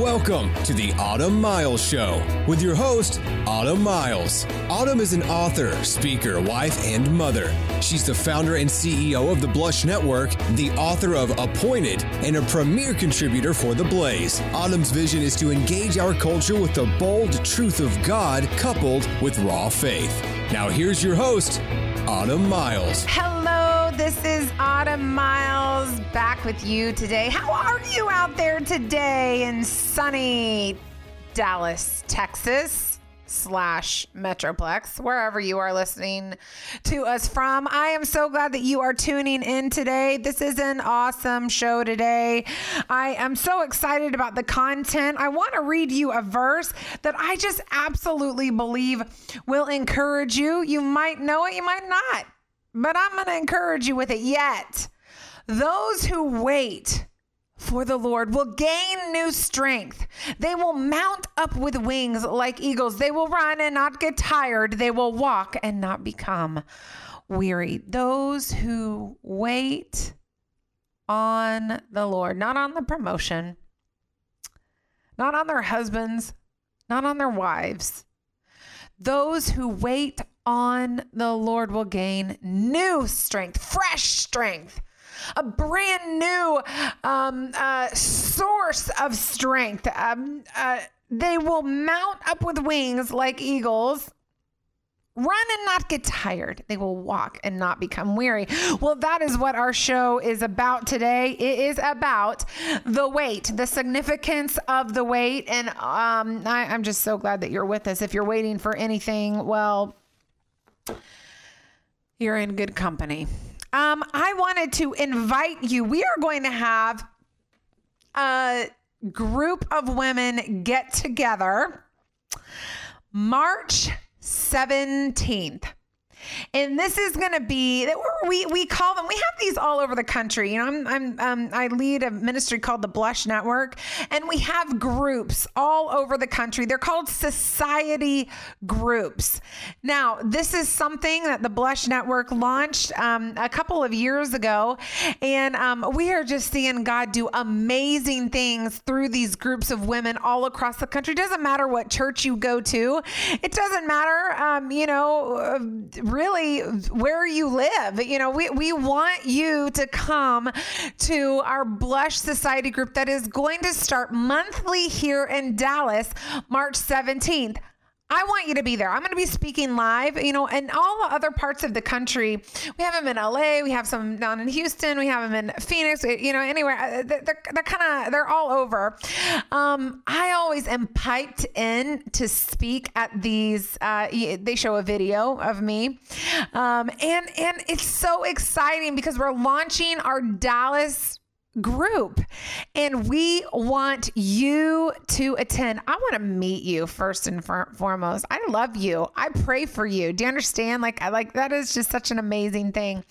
Welcome to the Autumn Miles Show with your host, Autumn Miles. Autumn is an author, speaker, wife, and mother. She's the founder and CEO of the Blush Network, the author of Appointed, and a premier contributor for The Blaze. Autumn's vision is to engage our culture with the bold truth of God coupled with raw faith. Now, here's your host, Autumn Miles. Hello, this is Autumn Miles back with you today. How are you out there today in sunny Dallas, Texas? Slash Metroplex, wherever you are listening to us from. I am so glad that you are tuning in today. This is an awesome show today. I am so excited about the content. I want to read you a verse that I just absolutely believe will encourage you. You might know it, you might not but I'm going to encourage you with it yet. Those who wait for the Lord will gain new strength. They will mount up with wings like eagles. They will run and not get tired. They will walk and not become weary. Those who wait on the Lord, not on the promotion, not on their husbands, not on their wives. Those who wait on the Lord will gain new strength, fresh strength, a brand new um, uh, source of strength. Um, uh, they will mount up with wings like eagles. Run and not get tired. They will walk and not become weary. Well, that is what our show is about today. It is about the wait, the significance of the wait. And um, I, I'm just so glad that you're with us. If you're waiting for anything, well, you're in good company. Um, I wanted to invite you. We are going to have a group of women get together March 17th. And this is going to be that we we call them. We have these all over the country. You know, I'm I'm um, I lead a ministry called the Blush Network, and we have groups all over the country. They're called society groups. Now, this is something that the Blush Network launched um, a couple of years ago, and um, we are just seeing God do amazing things through these groups of women all across the country. It doesn't matter what church you go to. It doesn't matter, um, you know really where you live. You know, we, we want you to come to our Blush Society group that is going to start monthly here in Dallas, March 17th. I want you to be there. I'm going to be speaking live, you know, and all the other parts of the country. We have them in LA. We have some down in Houston. We have them in Phoenix, you know, anywhere. Uh, they're, they're kind of, they're all over. Um, I always am piped in to speak at these, uh, they show a video of me. Um, and, and it's so exciting because we're launching our Dallas group and we want you to attend. I want to meet you first and for- foremost. I love you. I pray for you. Do you understand? Like i like that is just such an amazing thing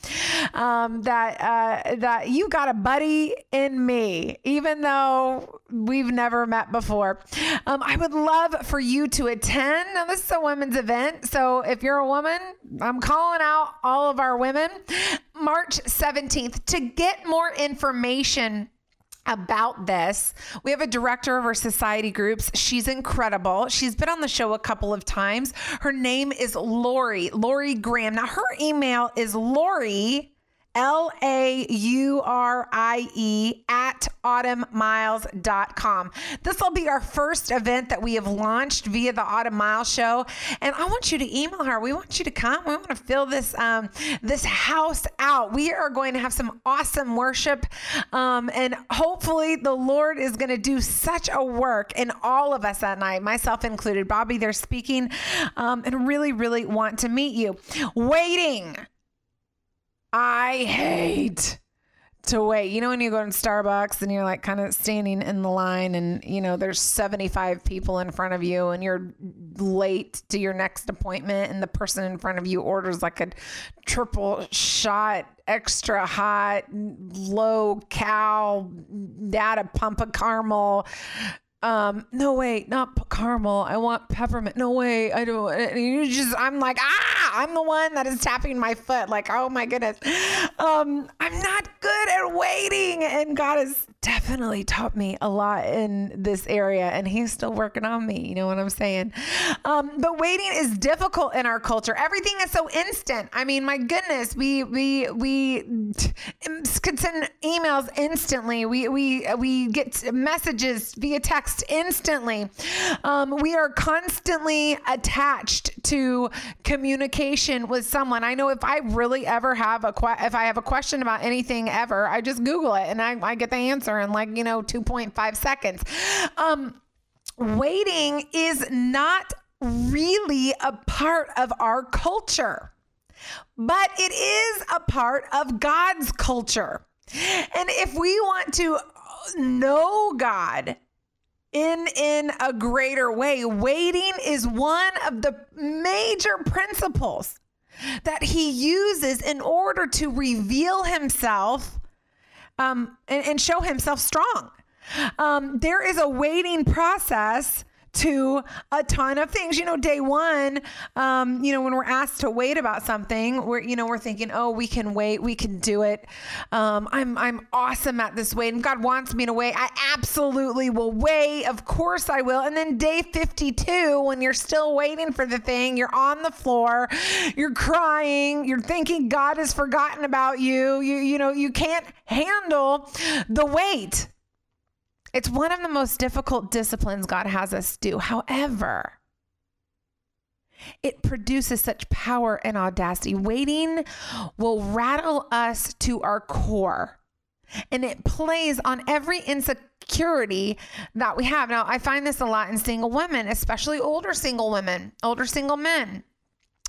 um, that uh, that you got a buddy in me even though we've never met before um, i would love for you to attend now this is a women's event so if you're a woman i'm calling out all of our women march 17th to get more information about this. We have a director of our society groups. She's incredible. She's been on the show a couple of times. Her name is Laurie, Laurie Graham. Now, her email is Laurie L A U R I E at autumnmiles.com. This will be our first event that we have launched via the Autumn Miles Show. And I want you to email her. We want you to come. We want to fill this um, this house out. We are going to have some awesome worship. Um, and hopefully the Lord is going to do such a work in all of us that night, myself included. Bobby, they're speaking um, and really, really want to meet you. Waiting I hate to wait. You know, when you go to Starbucks and you're like kind of standing in the line and, you know, there's 75 people in front of you and you're late to your next appointment and the person in front of you orders like a triple shot, extra hot, low cal, add a pump of caramel um, no wait, not caramel. I want peppermint. No way, I don't. And you just, I'm like, ah, I'm the one that is tapping my foot. Like, oh my goodness. Um, I'm not good at waiting. And God has definitely taught me a lot in this area, and He's still working on me. You know what I'm saying? Um, but waiting is difficult in our culture. Everything is so instant. I mean, my goodness, we we we could send emails instantly. We we we get messages via text instantly. Um, we are constantly attached to communication with someone. I know if I really ever have a que- if I have a question about anything ever, I just Google it and I, I get the answer in like you know 2.5 seconds. Um, waiting is not really a part of our culture, but it is a part of God's culture. And if we want to know God in in a greater way, waiting is one of the major principles that he uses in order to reveal himself um, and, and show himself strong. Um, there is a waiting process to a ton of things. You know, day one, um, you know, when we're asked to wait about something, we're, you know, we're thinking, oh, we can wait, we can do it. Um, I'm, I'm awesome at this wait, and God wants me to wait. I absolutely will wait. Of course I will. And then day 52, when you're still waiting for the thing, you're on the floor, you're crying, you're thinking God has forgotten about you. You, you know, you can't handle the wait. It's one of the most difficult disciplines God has us do. However, it produces such power and audacity. Waiting will rattle us to our core. And it plays on every insecurity that we have. Now, I find this a lot in single women, especially older single women, older single men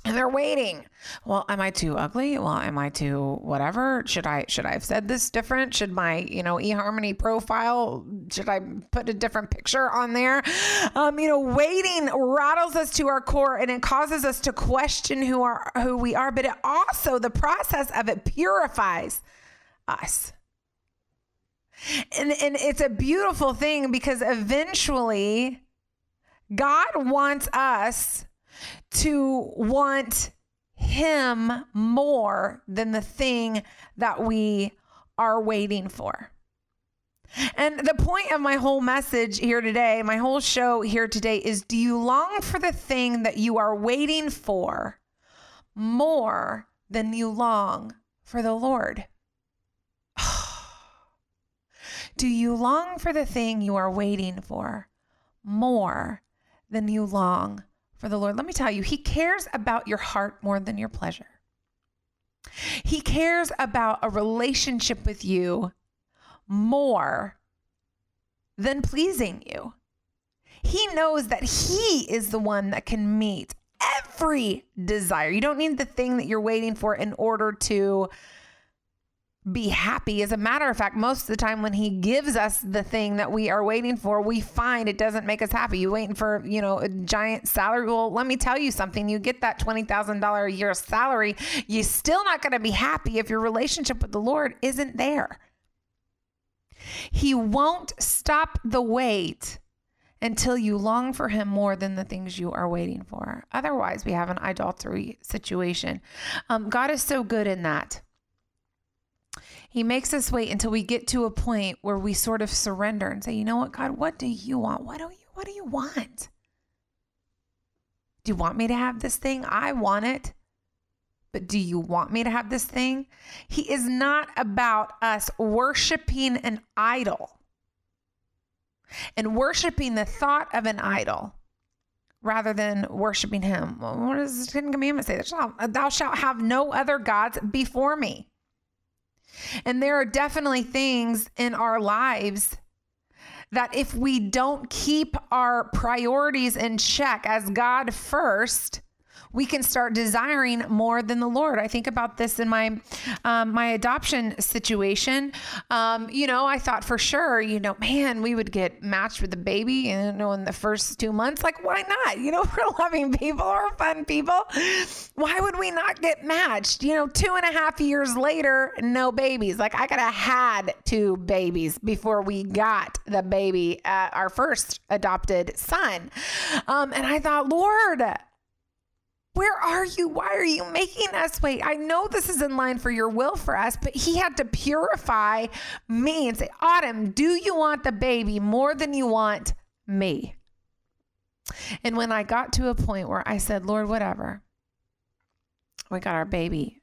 and they're waiting. Well, am I too ugly? Well, am I too whatever? Should I should I have said this different? Should my you know eHarmony profile should I put a different picture on there? Um, you know, waiting rattles us to our core and it causes us to question who are who we are. But it also the process of it purifies us. And and it's a beautiful thing because eventually God wants us to want Him more than the thing that we are waiting for. And the point of my whole message here today, my whole show here today is do you long for the thing that you are waiting for more than you long for the Lord? do you long for the thing you are waiting for more than you long for the Lord, let me tell you, He cares about your heart more than your pleasure. He cares about a relationship with you more than pleasing you. He knows that He is the one that can meet every desire. You don't need the thing that you're waiting for in order to be happy. As a matter of fact, most of the time when he gives us the thing that we are waiting for, we find it doesn't make us happy. You waiting for, you know, a giant salary. Well, let me tell you something. You get that $20,000 a year salary, you're still not going to be happy if your relationship with the Lord isn't there. He won't stop the wait until you long for him more than the things you are waiting for. Otherwise, we have an idolatry situation. Um, God is so good in that. He makes us wait until we get to a point where we sort of surrender and say, "You know what, God, what do you want? What do you what do you want? Do you want me to have this thing? I want it. But do you want me to have this thing? He is not about us worshiping an idol and worshiping the thought of an idol rather than worshiping him. what does the Ten Commandments say? Thou shalt have no other gods before me. And there are definitely things in our lives that if we don't keep our priorities in check as God first, we can start desiring more than the Lord. I think about this in my um, my adoption situation. Um, you know, I thought for sure, you know, man, we would get matched with a baby, you know, in the first two months. Like, why not? You know, we're loving people, we're fun people. Why would we not get matched? You know, two and a half years later, no babies. Like, I could have had two babies before we got the baby, uh, our first adopted son. Um, and I thought, Lord, Where are you? Why are you making us wait? I know this is in line for your will for us, but he had to purify me and say, Autumn, do you want the baby more than you want me? And when I got to a point where I said, Lord, whatever, we got our baby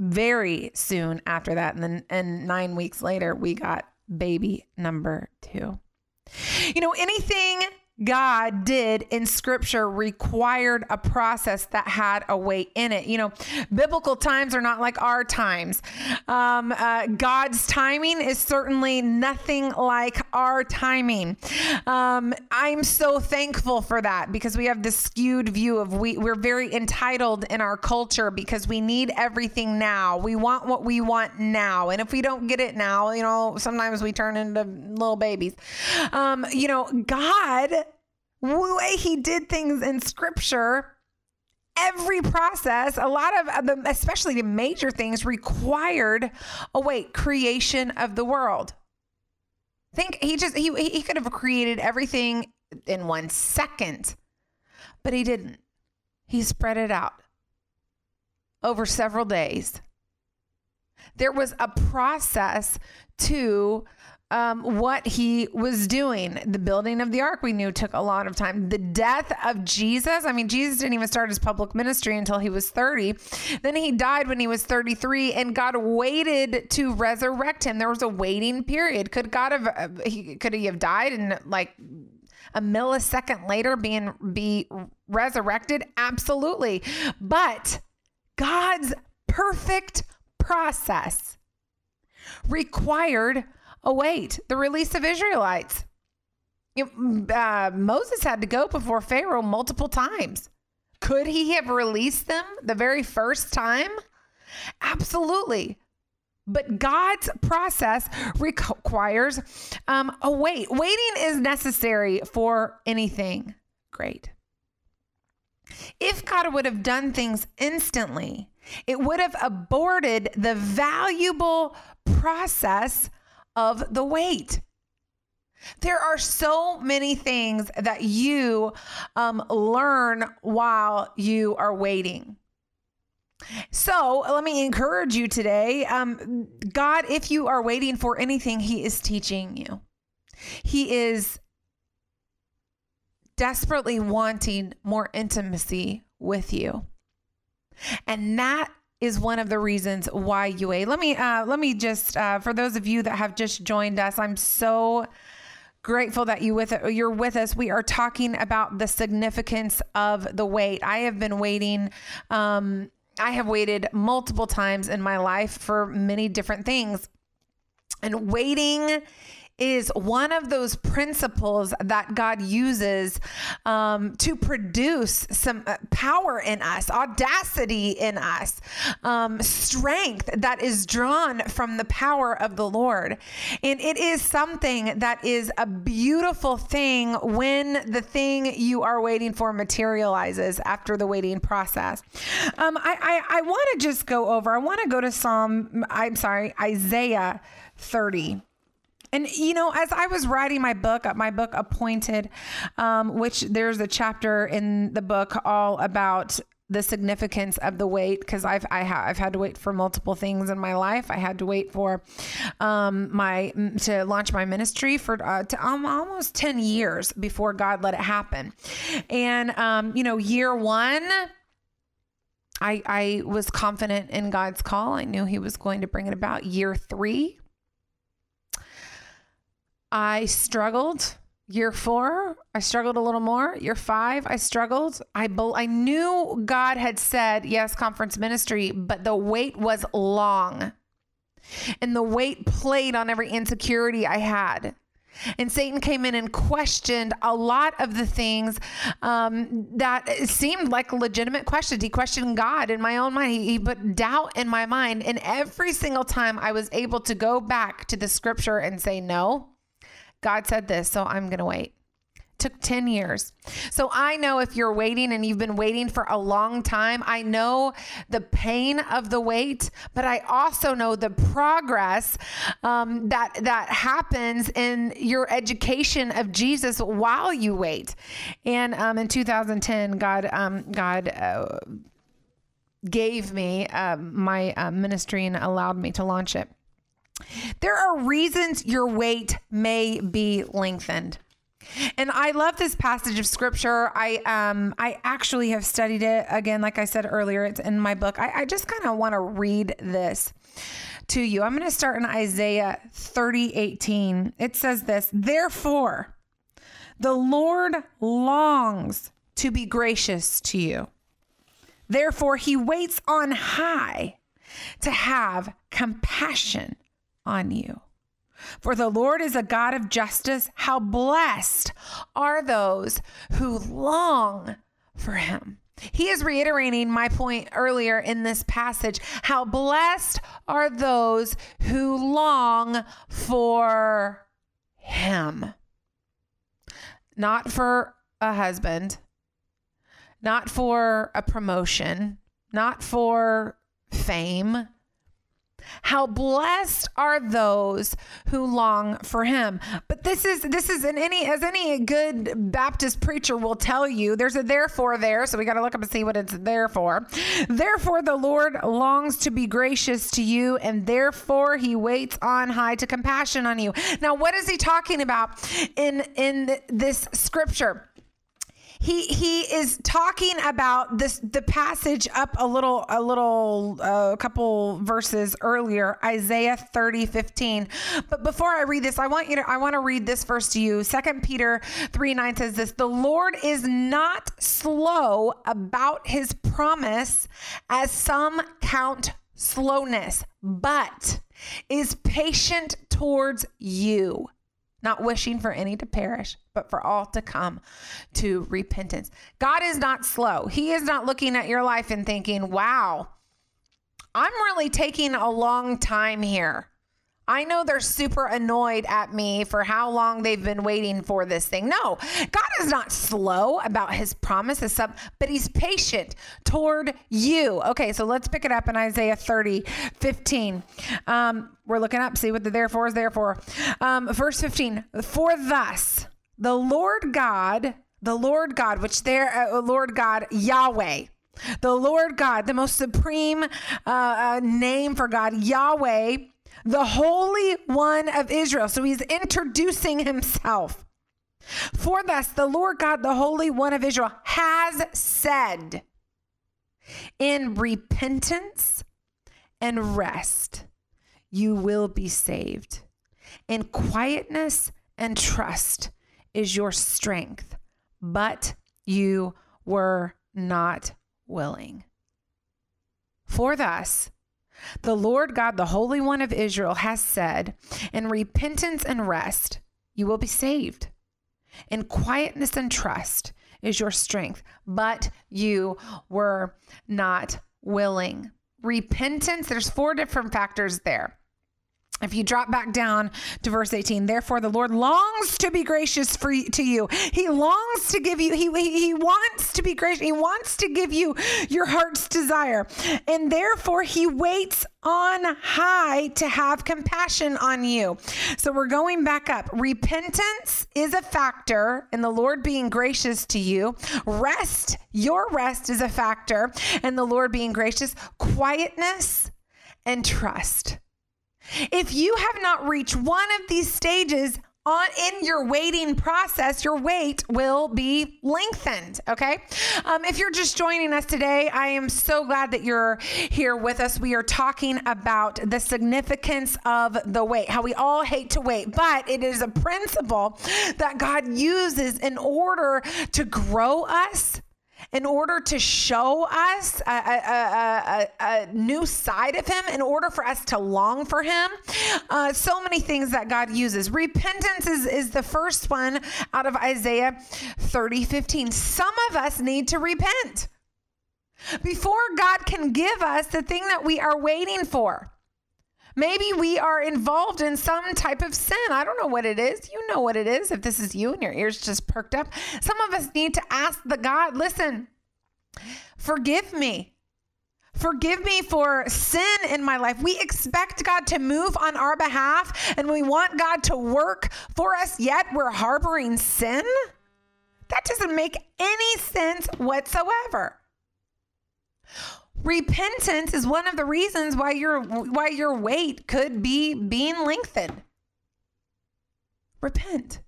very soon after that. And then and nine weeks later, we got baby number two. You know, anything God did in scripture required a process that had a wait in it. You know, biblical times are not like our times. Um, uh, God's timing is certainly nothing like our timing. Um, I'm so thankful for that because we have this skewed view of we, we're very entitled in our culture because we need everything now. We want what we want now. And if we don't get it now, you know, sometimes we turn into little babies. Um, you know, God way he did things in scripture, every process, a lot of uh, the, especially the major things, required oh wait, creation of the world. Think he just he he could have created everything in one second, but he didn't. He spread it out over several days. There was a process to um, what he was doing. The building of the ark, we knew, took a lot of time. The death of Jesus, I mean, Jesus didn't even start his public ministry until he was 30. Then he died when he was 33, and God waited to resurrect him. There was a waiting period. Could God have, uh, he, could he have died and like a millisecond later being be resurrected? Absolutely. But God's perfect process required oh, wait, the release of Israelites. Uh, Moses had to go before Pharaoh multiple times. Could he have released them the very first time? Absolutely. But God's process requires um, a wait. Waiting is necessary for anything great. If God would have done things instantly, it would have aborted the valuable process of the wait. There are so many things that you um, learn while you are waiting. So let me encourage you today. Um, God, if you are waiting for anything, He is teaching you. He is desperately wanting more intimacy with you. And that is one of the reasons why UA. Let me uh, let me just uh, for those of you that have just joined us, I'm so grateful that you with you're with us. We are talking about the significance of the wait. I have been waiting. Um, I have waited multiple times in my life for many different things, and waiting is one of those principles that God uses um, to produce some uh, power in us, audacity in us, um, strength that is drawn from the power of the Lord. And it is something that is a beautiful thing when the thing you are waiting for materializes after the waiting process. Um, I, I, I want to just go over, I want to go to Psalm, I'm sorry, Isaiah 30. And you know, as I was writing my book, uh, my book Appointed, um, which there's a chapter in the book all about the significance of the wait because I've I have I've had to wait for multiple things in my life. I had to wait for um, my to launch my ministry for uh, to um, almost ten years before God let it happen. And um, you know, year one. I, I was confident in God's call. I knew He was going to bring it about. Year three, I struggled. Year four, I struggled a little more. Year five, I struggled. I be- I knew God had said yes, conference ministry, but the wait was long, and the wait played on every insecurity I had. And Satan came in and questioned a lot of the things um, that seemed like legitimate questions. He questioned God in my own mind. He put doubt in my mind. And every single time I was able to go back to the scripture and say, no, God said this, so I'm going to wait. took 10 years. So I know if you're waiting and you've been waiting for a long time, I know the pain of the wait, but I also know the progress um, that that happens in your education of Jesus while you wait. And um, in 2010, God um, God. Uh, gave me uh, my uh, ministry and allowed me to launch it. There are reasons your wait may be lengthened. And I love this passage of scripture. I um I actually have studied it again, like I said earlier. It's in my book. I, I just kind of want to read this to you. I'm going to start in Isaiah 30, 18. It says this: Therefore, the Lord longs to be gracious to you. Therefore, he waits on high to have compassion on you. For the Lord is a God of justice. How blessed are those who long for him. He is reiterating my point earlier in this passage. How blessed are those who long for him. Not for a husband, not for a promotion, not for fame, how blessed are those who long for him. But this is this is in any as any good Baptist preacher will tell you, there's a therefore there, so we got to look up and see what it's there for. Therefore the Lord longs to be gracious to you and therefore he waits on high to compassion on you. Now what is he talking about in in this scripture? He he is talking about this the passage up a little a little a uh, couple verses earlier isaiah 30 15 but before i read this i want you to i want to read this verse to you. Second peter 3 9 says this the lord is not slow about his promise as some count slowness but is patient towards you not wishing for any to perish, but for all to come to repentance. God is not slow. He is not looking at your life and thinking, wow, I'm really taking a long time here. I know they're super annoyed at me for how long they've been waiting for this thing. No, God is not slow about his promises, but he's patient toward you. Okay, so let's pick it up in Isaiah 30, 15. Um, we're looking up, see what the therefore is there for. Um, verse 15, for thus the Lord God, the Lord God, which there, uh, Lord God, Yahweh, the Lord God, the most supreme uh, uh, name for God, Yahweh, the Holy One of Israel. So he's introducing himself. For thus, the Lord God, the Holy One of Israel, has said, In repentance and rest, you will be saved. In quietness and trust is your strength, but you were not willing. For thus, the Lord God, the Holy One of Israel, has said, In repentance and rest, you will be saved. In quietness and trust is your strength, but you were not willing. Repentance, there's four different factors there. If you drop back down to verse 18, therefore the Lord longs to be gracious for to you. He longs to give you, he, he wants to be gracious. He wants to give you your heart's desire. And therefore he waits on high to have compassion on you. So we're going back up. Repentance is a factor in the Lord being gracious to you. Rest, your rest is a factor in the Lord being gracious. Quietness and trust if you have not reached one of these stages on in your waiting process, your wait will be lengthened. Okay. Um, if you're just joining us today, I am so glad that you're here with us. We are talking about the significance of the wait, how we all hate to wait, but it is a principle that God uses in order to grow us in order to show us a, a, a, a, new side of Him, in order for us to long for Him. Uh, so many things that God uses. Repentance is, is the first one out of Isaiah 30 15. Some of us need to repent before God can give us the thing that we are waiting for. Maybe we are involved in some type of sin. I don't know what it is. You know what it is if this is you and your ears just perked up. Some of us need to ask the God, listen, forgive me. Forgive me for sin in my life. We expect God to move on our behalf and we want God to work for us, yet we're harboring sin. That doesn't make any sense whatsoever. Repentance is one of the reasons why your why your wait could be being lengthened. Repent.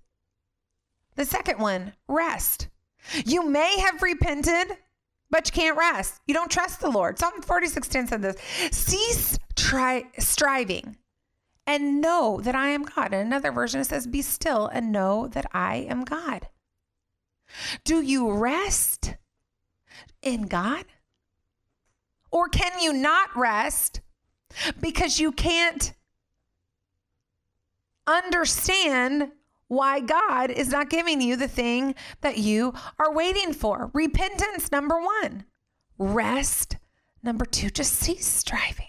The second one, rest. You may have repented, but you can't rest. You don't trust the Lord. Psalm 46:10 said this: cease try striving and know that I am God. In another version, it says, Be still and know that I am God. Do you rest in God? Or can you not rest because you can't understand why God is not giving you the thing that you are waiting for? Repentance, number one. Rest, number two. Just cease striving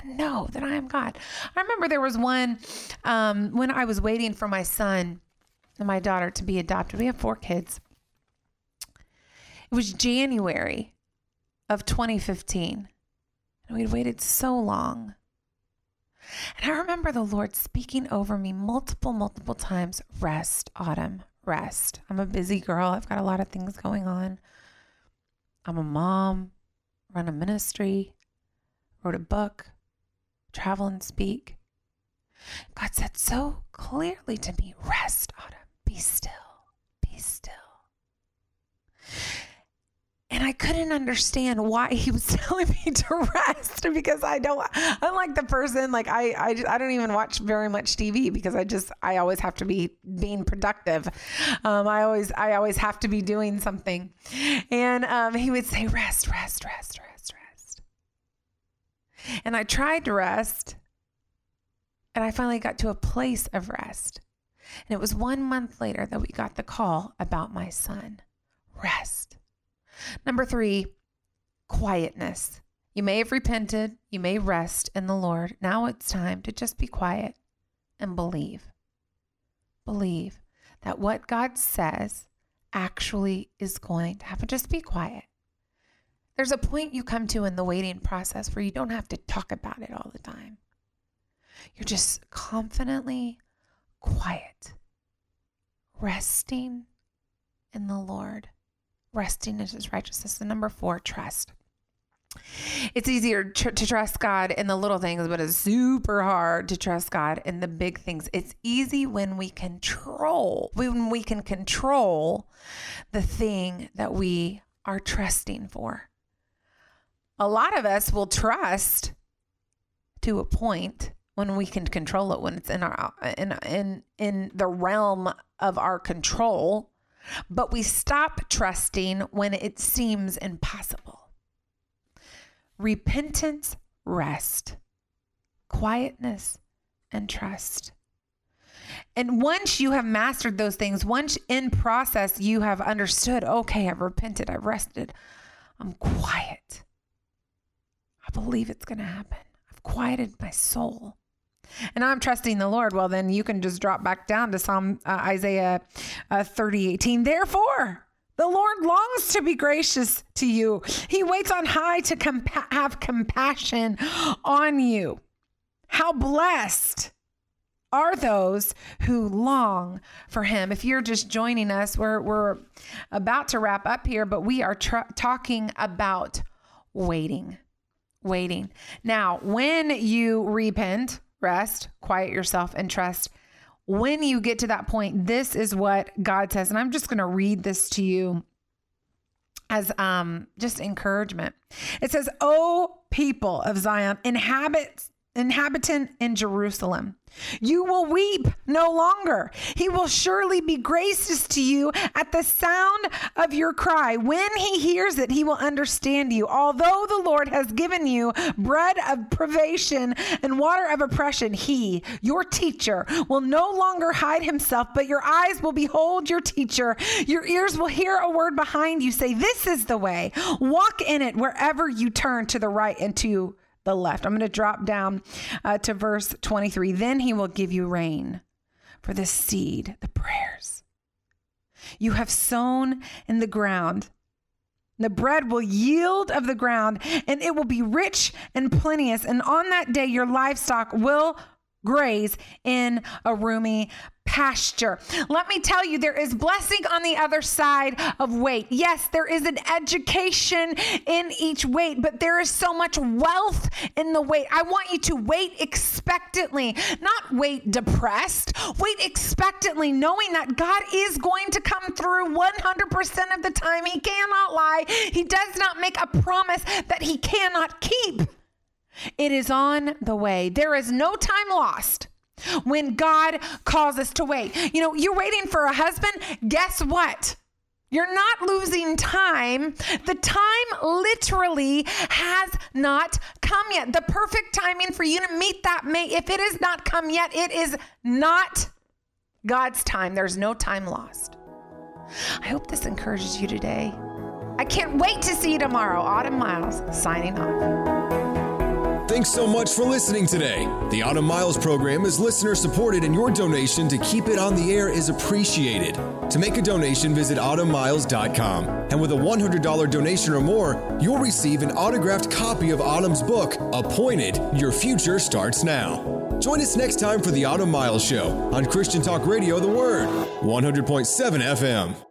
and know that I am God. I remember there was one um, when I was waiting for my son and my daughter to be adopted. We have four kids. It was January of 2015. And we'd waited so long. And I remember the Lord speaking over me multiple, multiple times rest, Autumn, rest. I'm a busy girl. I've got a lot of things going on. I'm a mom, run a ministry, wrote a book, travel and speak. God said so clearly to me rest, Autumn, be still, be still. And I couldn't understand why he was telling me to rest because I don't, I'm like the person, like I, I, I don't even watch very much TV because I just, I always have to be being productive. Um, I always, I always have to be doing something. And um, he would say, rest, rest, rest, rest, rest. And I tried to rest and I finally got to a place of rest. And it was one month later that we got the call about my son. Rest. Number three, quietness. You may have repented, you may rest in the Lord. Now it's time to just be quiet and believe. Believe that what God says actually is going to happen. Just be quiet. There's a point you come to in the waiting process where you don't have to talk about it all the time. You're just confidently quiet, resting in the Lord resting in his righteousness. And number four, trust. It's easier tr- to trust God in the little things, but it's super hard to trust God in the big things. It's easy when we control, when we can control the thing that we are trusting for. A lot of us will trust to a point when we can control it when it's in our in in in the realm of our control but we stop trusting when it seems impossible. Repentance, rest, quietness, and trust. And once you have mastered those things, once in process you have understood, okay, I've repented, I've rested, I'm quiet. I believe it's going to happen. I've quieted my soul and I'm trusting the Lord, well, then you can just drop back down to Psalm uh, Isaiah uh, 30, 18. Therefore, the Lord longs to be gracious to you. He waits on high to compa- have compassion on you. How blessed are those who long for him. If you're just joining us, we're, we're about to wrap up here, but we are tr- talking about waiting. Waiting. Now, when you repent, rest, quiet yourself, and trust. When you get to that point, this is what God says. And I'm just going to read this to you as um, just encouragement. It says, O people of Zion, inhabit inhabitant in Jerusalem. You will weep no longer. He will surely be gracious to you at the sound of your cry. When he hears it, he will understand you. Although the Lord has given you bread of privation and water of oppression, he, your teacher, will no longer hide himself, but your eyes will behold your teacher. Your ears will hear a word behind you say, This is the way. Walk in it wherever you turn to the right and to the left. I'm going to drop down uh, to verse 23. Then he will give you rain for the seed, the prayers you have sown in the ground. The bread will yield of the ground, and it will be rich and plenteous. And on that day, your livestock will graze in a roomy pasture. Let me tell you, there is blessing on the other side of wait. Yes, there is an education in each wait, but there is so much wealth in the wait. I want you to wait expectantly, not wait depressed. Wait expectantly, knowing that God is going to come through 100% of the time. He cannot lie, He does not make a promise that He cannot keep. It is on the way. There is no time lost when God calls us to wait. You know, you're waiting for a husband. Guess what? You're not losing time. The time literally has not come yet. The perfect timing for you to meet that mate, if it has not come yet, it is not God's time. There's no time lost. I hope this encourages you today. I can't wait to see you tomorrow. Autumn Miles signing off. Thanks so much for listening today. The Autumn Miles program is listener supported, and your donation to keep it on the air is appreciated. To make a donation, visit autumnmiles.com. And with a $100 donation or more, you'll receive an autographed copy of Autumn's book, Appointed Your Future Starts Now. Join us next time for the Autumn Miles Show on Christian Talk Radio The Word, 100.7 FM.